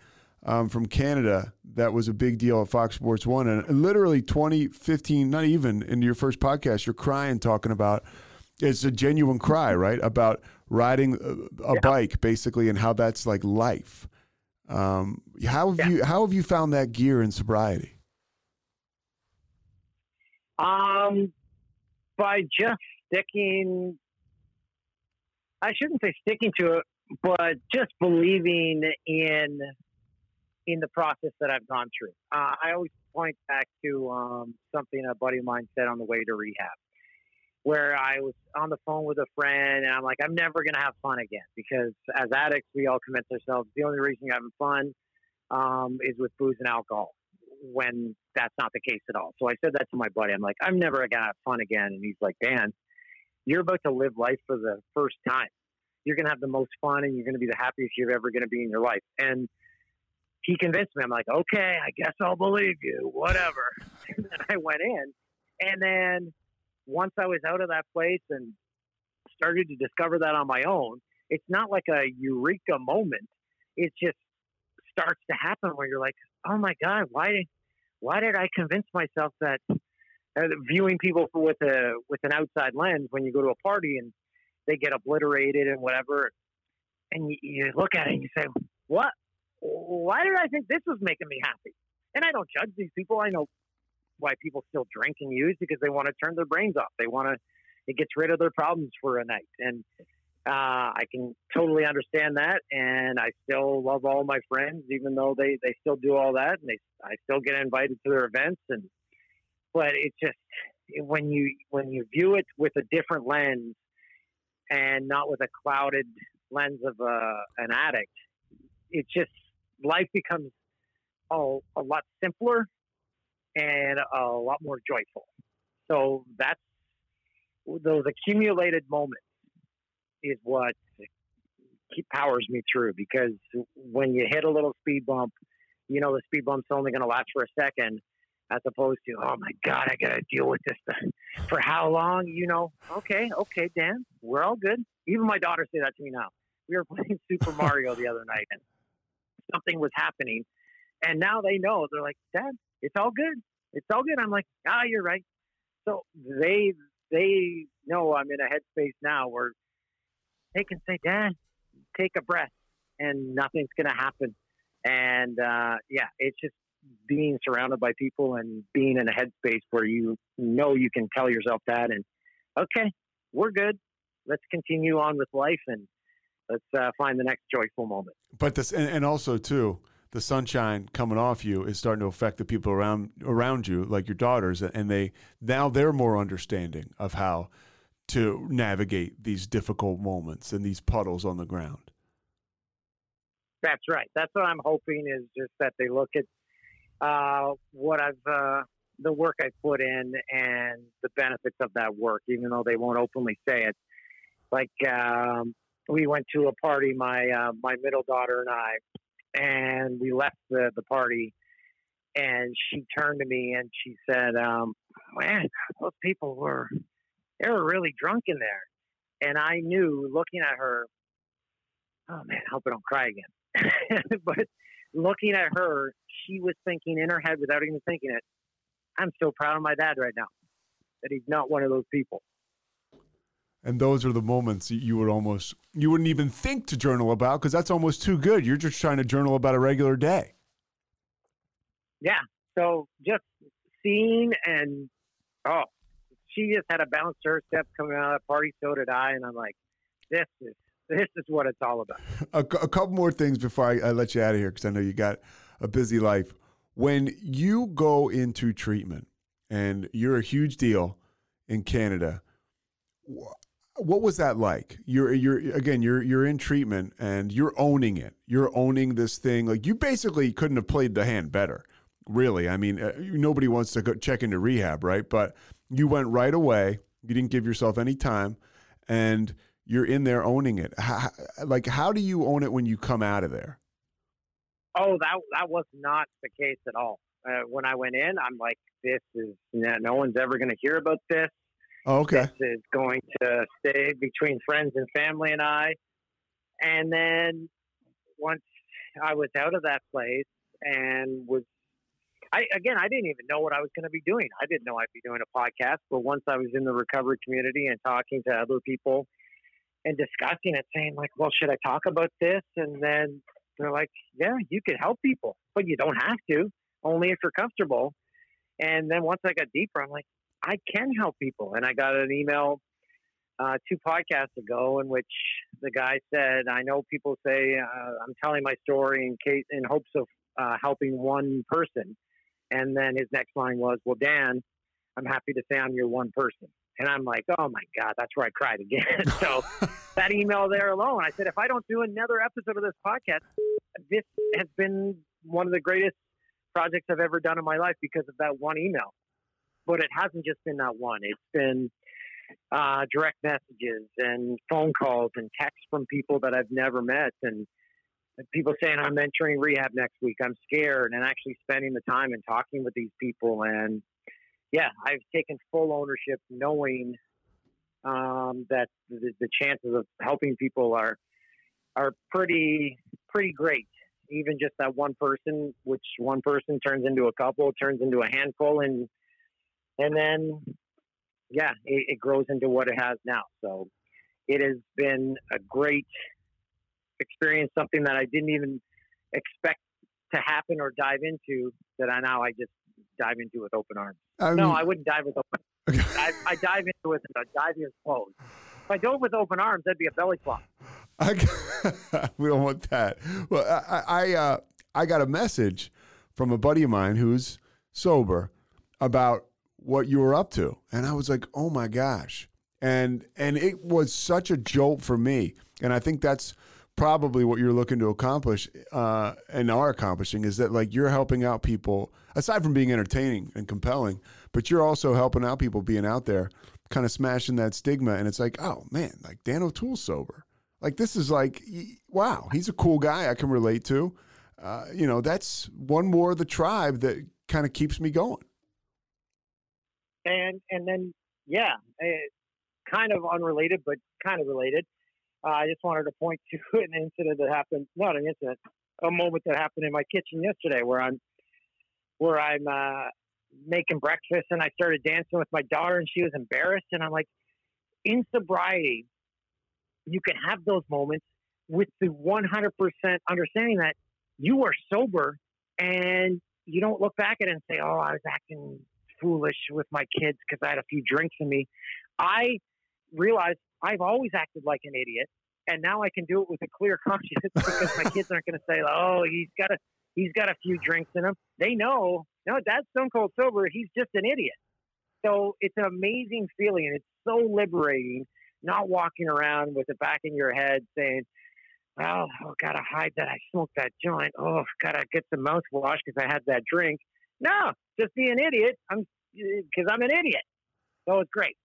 um, from Canada that was a big deal at Fox Sports One. And literally 2015, not even in your first podcast, you're crying talking about it's a genuine cry, right? About riding a, a yeah. bike basically and how that's like life. Um, how have yeah. you how have you found that gear in sobriety? Um, by just sticking, I shouldn't say sticking to it, but just believing in in the process that I've gone through. Uh, I always point back to um, something a buddy of mine said on the way to rehab, where I was on the phone with a friend, and I'm like, I'm never going to have fun again because as addicts, we all convince ourselves the only reason you're having fun um, is with booze and alcohol when that's not the case at all. So I said that to my buddy. I'm like, I'm never going to have fun again. And he's like, Dan, you're about to live life for the first time. You're going to have the most fun and you're going to be the happiest you're ever going to be in your life. And he convinced me. I'm like, okay, I guess I'll believe you, whatever. and I went in. And then once I was out of that place and started to discover that on my own, it's not like a eureka moment. It just starts to happen where you're like, oh my God, why did, why did I convince myself that uh, viewing people with a, with an outside lens when you go to a party and they get obliterated and whatever, and you, you look at it and you say, what? Why did I think this was making me happy? And I don't judge these people. I know why people still drink and use because they want to turn their brains off. They want to, it gets rid of their problems for a night. And uh, I can totally understand that, and I still love all my friends, even though they, they still do all that, and they I still get invited to their events, and but it's just when you when you view it with a different lens, and not with a clouded lens of uh, an addict, it just life becomes a, a lot simpler and a lot more joyful. So that's those accumulated moments is what powers me through because when you hit a little speed bump, you know the speed bump's only going to last for a second, as opposed to oh my god, I got to deal with this thing for how long? You know, okay, okay, Dan, we're all good. Even my daughter say that to me now. We were playing Super Mario the other night, and something was happening, and now they know. They're like, Dad, it's all good. It's all good. I'm like, ah, you're right. So they they know I'm in a headspace now where they can say, Dad, take a breath and nothing's going to happen. And uh, yeah, it's just being surrounded by people and being in a headspace where you know you can tell yourself that and okay, we're good. Let's continue on with life and let's uh, find the next joyful moment. But this, and, and also too, the sunshine coming off you is starting to affect the people around around you, like your daughters, and they now they're more understanding of how to navigate these difficult moments and these puddles on the ground. That's right. That's what I'm hoping is just that they look at uh, what I've uh, the work I put in and the benefits of that work, even though they won't openly say it. Like um, we went to a party, my uh, my middle daughter and I, and we left the the party, and she turned to me and she said, um, "Man, those people were they were really drunk in there. And I knew looking at her, oh man, I hope I don't cry again. but looking at her, she was thinking in her head without even thinking it, I'm so proud of my dad right now that he's not one of those people. And those are the moments you would almost, you wouldn't even think to journal about because that's almost too good. You're just trying to journal about a regular day. Yeah. So just seeing and, oh, she just had a bounce to her step coming out of that party. So did I, and I'm like, this is this is what it's all about. A, a couple more things before I, I let you out of here because I know you got a busy life. When you go into treatment and you're a huge deal in Canada, what was that like? You're you're again you're you're in treatment and you're owning it. You're owning this thing. Like you basically couldn't have played the hand better. Really, I mean, uh, nobody wants to go check into rehab, right? But you went right away. You didn't give yourself any time, and you're in there owning it. How, like, how do you own it when you come out of there? Oh, that that was not the case at all. Uh, when I went in, I'm like, this is no one's ever going to hear about this. Oh, okay. This is going to stay between friends and family and I. And then once I was out of that place and was I again, I didn't even know what I was going to be doing. I didn't know I'd be doing a podcast, but once I was in the recovery community and talking to other people and discussing it, saying like, "Well, should I talk about this?" And then they're like, "Yeah, you could help people, but you don't have to. Only if you're comfortable." And then once I got deeper, I'm like, I can help people. And I got an email uh, two podcasts ago in which the guy said, "I know people say uh, I'm telling my story in case in hopes of uh, helping one person," and then his next line was, "Well, Dan, I'm happy to say I'm your one person." And I'm like, "Oh my God, that's where I cried again." so that email there alone, I said, if I don't do another episode of this podcast, this has been one of the greatest projects I've ever done in my life because of that one email. But it hasn't just been that one; it's been uh, direct messages and phone calls and texts from people that I've never met and people saying I'm entering rehab next week. I'm scared and actually spending the time and talking with these people. And yeah, I've taken full ownership knowing um, that the, the, chances of helping people are, are pretty, pretty great. Even just that one person, which one person turns into a couple, turns into a handful, and and then yeah, it, it grows into what it has now. So it has been a great experience, something that I didn't even expect to happen or dive into that I now I just dive into with open arms. I mean, no, I wouldn't dive with open. Okay. I, I dive into it with a diving pose. If I dove with open arms, that'd be a belly flop. I, we don't want that. Well, I I, uh, I got a message from a buddy of mine who's sober about what you were up to. And I was like, oh my gosh. And and it was such a jolt for me. And I think that's probably what you're looking to accomplish uh, and are accomplishing is that like you're helping out people aside from being entertaining and compelling, but you're also helping out people being out there, kind of smashing that stigma. And it's like, oh man, like Dan O'Toole's sober. Like this is like, wow, he's a cool guy I can relate to. Uh, you know, that's one more of the tribe that kind of keeps me going and and then yeah, it, kind of unrelated, but kind of related. Uh, I just wanted to point to an incident that happened, not an incident, a moment that happened in my kitchen yesterday, where I'm where I'm uh, making breakfast and I started dancing with my daughter, and she was embarrassed, and I'm like, in sobriety, you can have those moments with the 100% understanding that you are sober and you don't look back at it and say, "Oh, I was acting foolish with my kids because I had a few drinks in me. I realized I've always acted like an idiot, and now I can do it with a clear conscience because my kids aren't going to say, "Oh, he's got a he's got a few drinks in him." They know, no, Dad's stone cold sober. He's just an idiot. So it's an amazing feeling, and it's so liberating. Not walking around with the back in your head saying, "Oh, oh gotta hide that I smoked that joint. Oh, gotta get the mouthwash because I had that drink." No, just be an idiot. I'm because I'm an idiot. So it's great.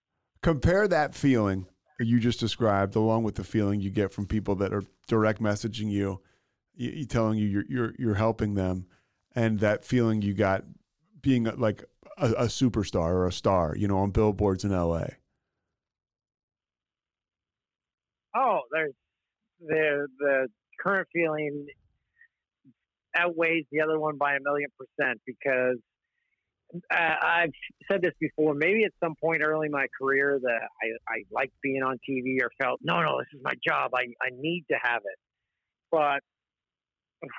Compare that feeling you just described, along with the feeling you get from people that are direct messaging you, you telling you you're, you're you're helping them, and that feeling you got being uh, like a, a superstar or a star, you know, on billboards in L.A. Oh, there's the the current feeling outweighs the other one by a million percent because uh, I've said this before. Maybe at some point early in my career that I, I liked being on TV or felt, no, no, this is my job. I, I need to have it. But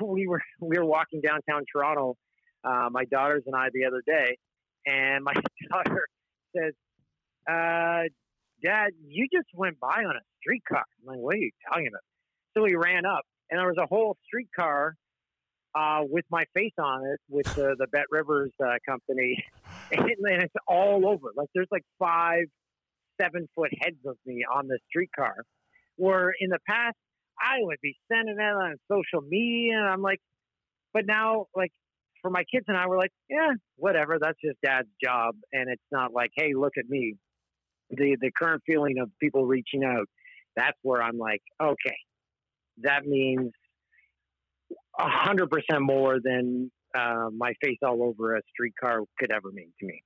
we were we were walking downtown Toronto, uh, my daughters and I the other day, and my daughter says, uh, "Dad, you just went by on a streetcar." I'm like, "What are you talking about?" So we ran up, and there was a whole streetcar uh, with my face on it with the, the Bet Rivers uh, company, and, and it's all over. Like there's like five, seven foot heads of me on the streetcar. Where in the past I would be sending that on social media, and I'm like, but now like for my kids and I, we're like, yeah, whatever. That's just Dad's job, and it's not like, hey, look at me. The the current feeling of people reaching out, that's where I'm like, okay, that means a hundred percent more than uh, my face all over a streetcar could ever mean to me.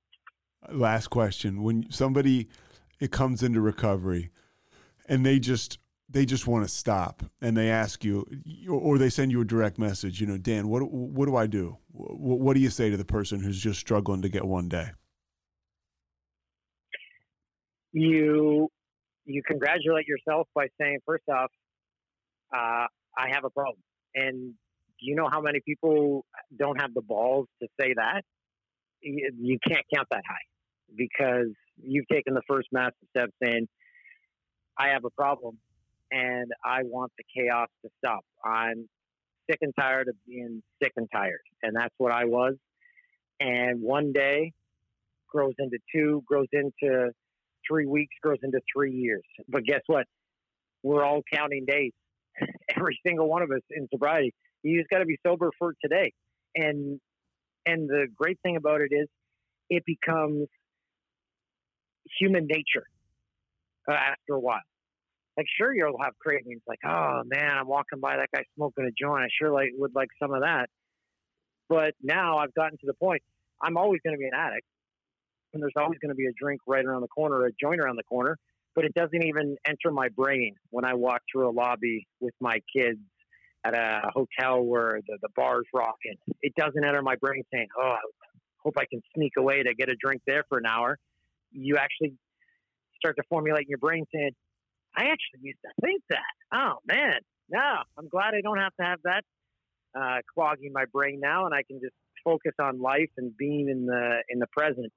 Last question: When somebody it comes into recovery, and they just they just want to stop, and they ask you, or they send you a direct message, you know, Dan, what what do I do? What, what do you say to the person who's just struggling to get one day? You you congratulate yourself by saying, first off, uh, I have a problem, and do you know how many people don't have the balls to say that? You, you can't count that high. because you've taken the first massive step saying, I have a problem and I want the chaos to stop. I'm sick and tired of being sick and tired. And that's what I was. And one day grows into two, grows into three weeks, grows into three years. But guess what? We're all counting days. Every single one of us in sobriety. You just got to be sober for today. And and the great thing about it is, it becomes human nature uh, after a while. Like, sure, you'll have cravings. Like, oh man, I'm walking by that guy smoking a joint. I sure like would like some of that. But now I've gotten to the point. I'm always going to be an addict, and there's always going to be a drink right around the corner, a joint around the corner. But it doesn't even enter my brain when I walk through a lobby with my kids at a hotel where the, the bar's rocking. It doesn't enter my brain saying, "Oh, I hope I can sneak away to get a drink there for an hour." You actually start to formulate in your brain saying, "I actually used to think that." Oh man, no, I'm glad I don't have to have that uh, clogging my brain now, and I can just focus on life and being in the in the present,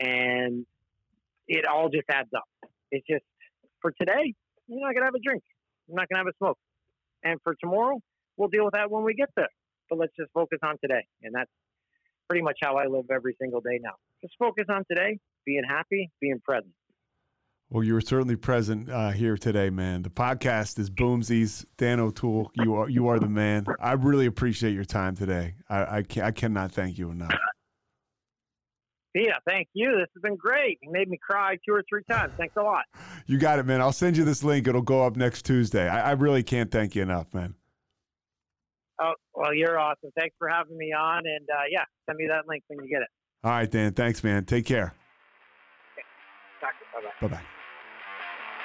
and it all just adds up. It's just for today, you're not gonna have a drink. I'm not gonna have a smoke. And for tomorrow, we'll deal with that when we get there. But let's just focus on today. And that's pretty much how I live every single day now. Just focus on today, being happy, being present. Well, you were certainly present uh, here today, man. The podcast is Boomsies. Dan O'Toole, you are you are the man. I really appreciate your time today. I I, I cannot thank you enough. Yeah, thank you. This has been great. You made me cry two or three times. Thanks a lot. You got it, man. I'll send you this link. It'll go up next Tuesday. I, I really can't thank you enough, man. Oh, well, you're awesome. Thanks for having me on. And uh, yeah, send me that link when you get it. All right, Dan. Thanks, man. Take care. Okay. Bye bye. Bye bye.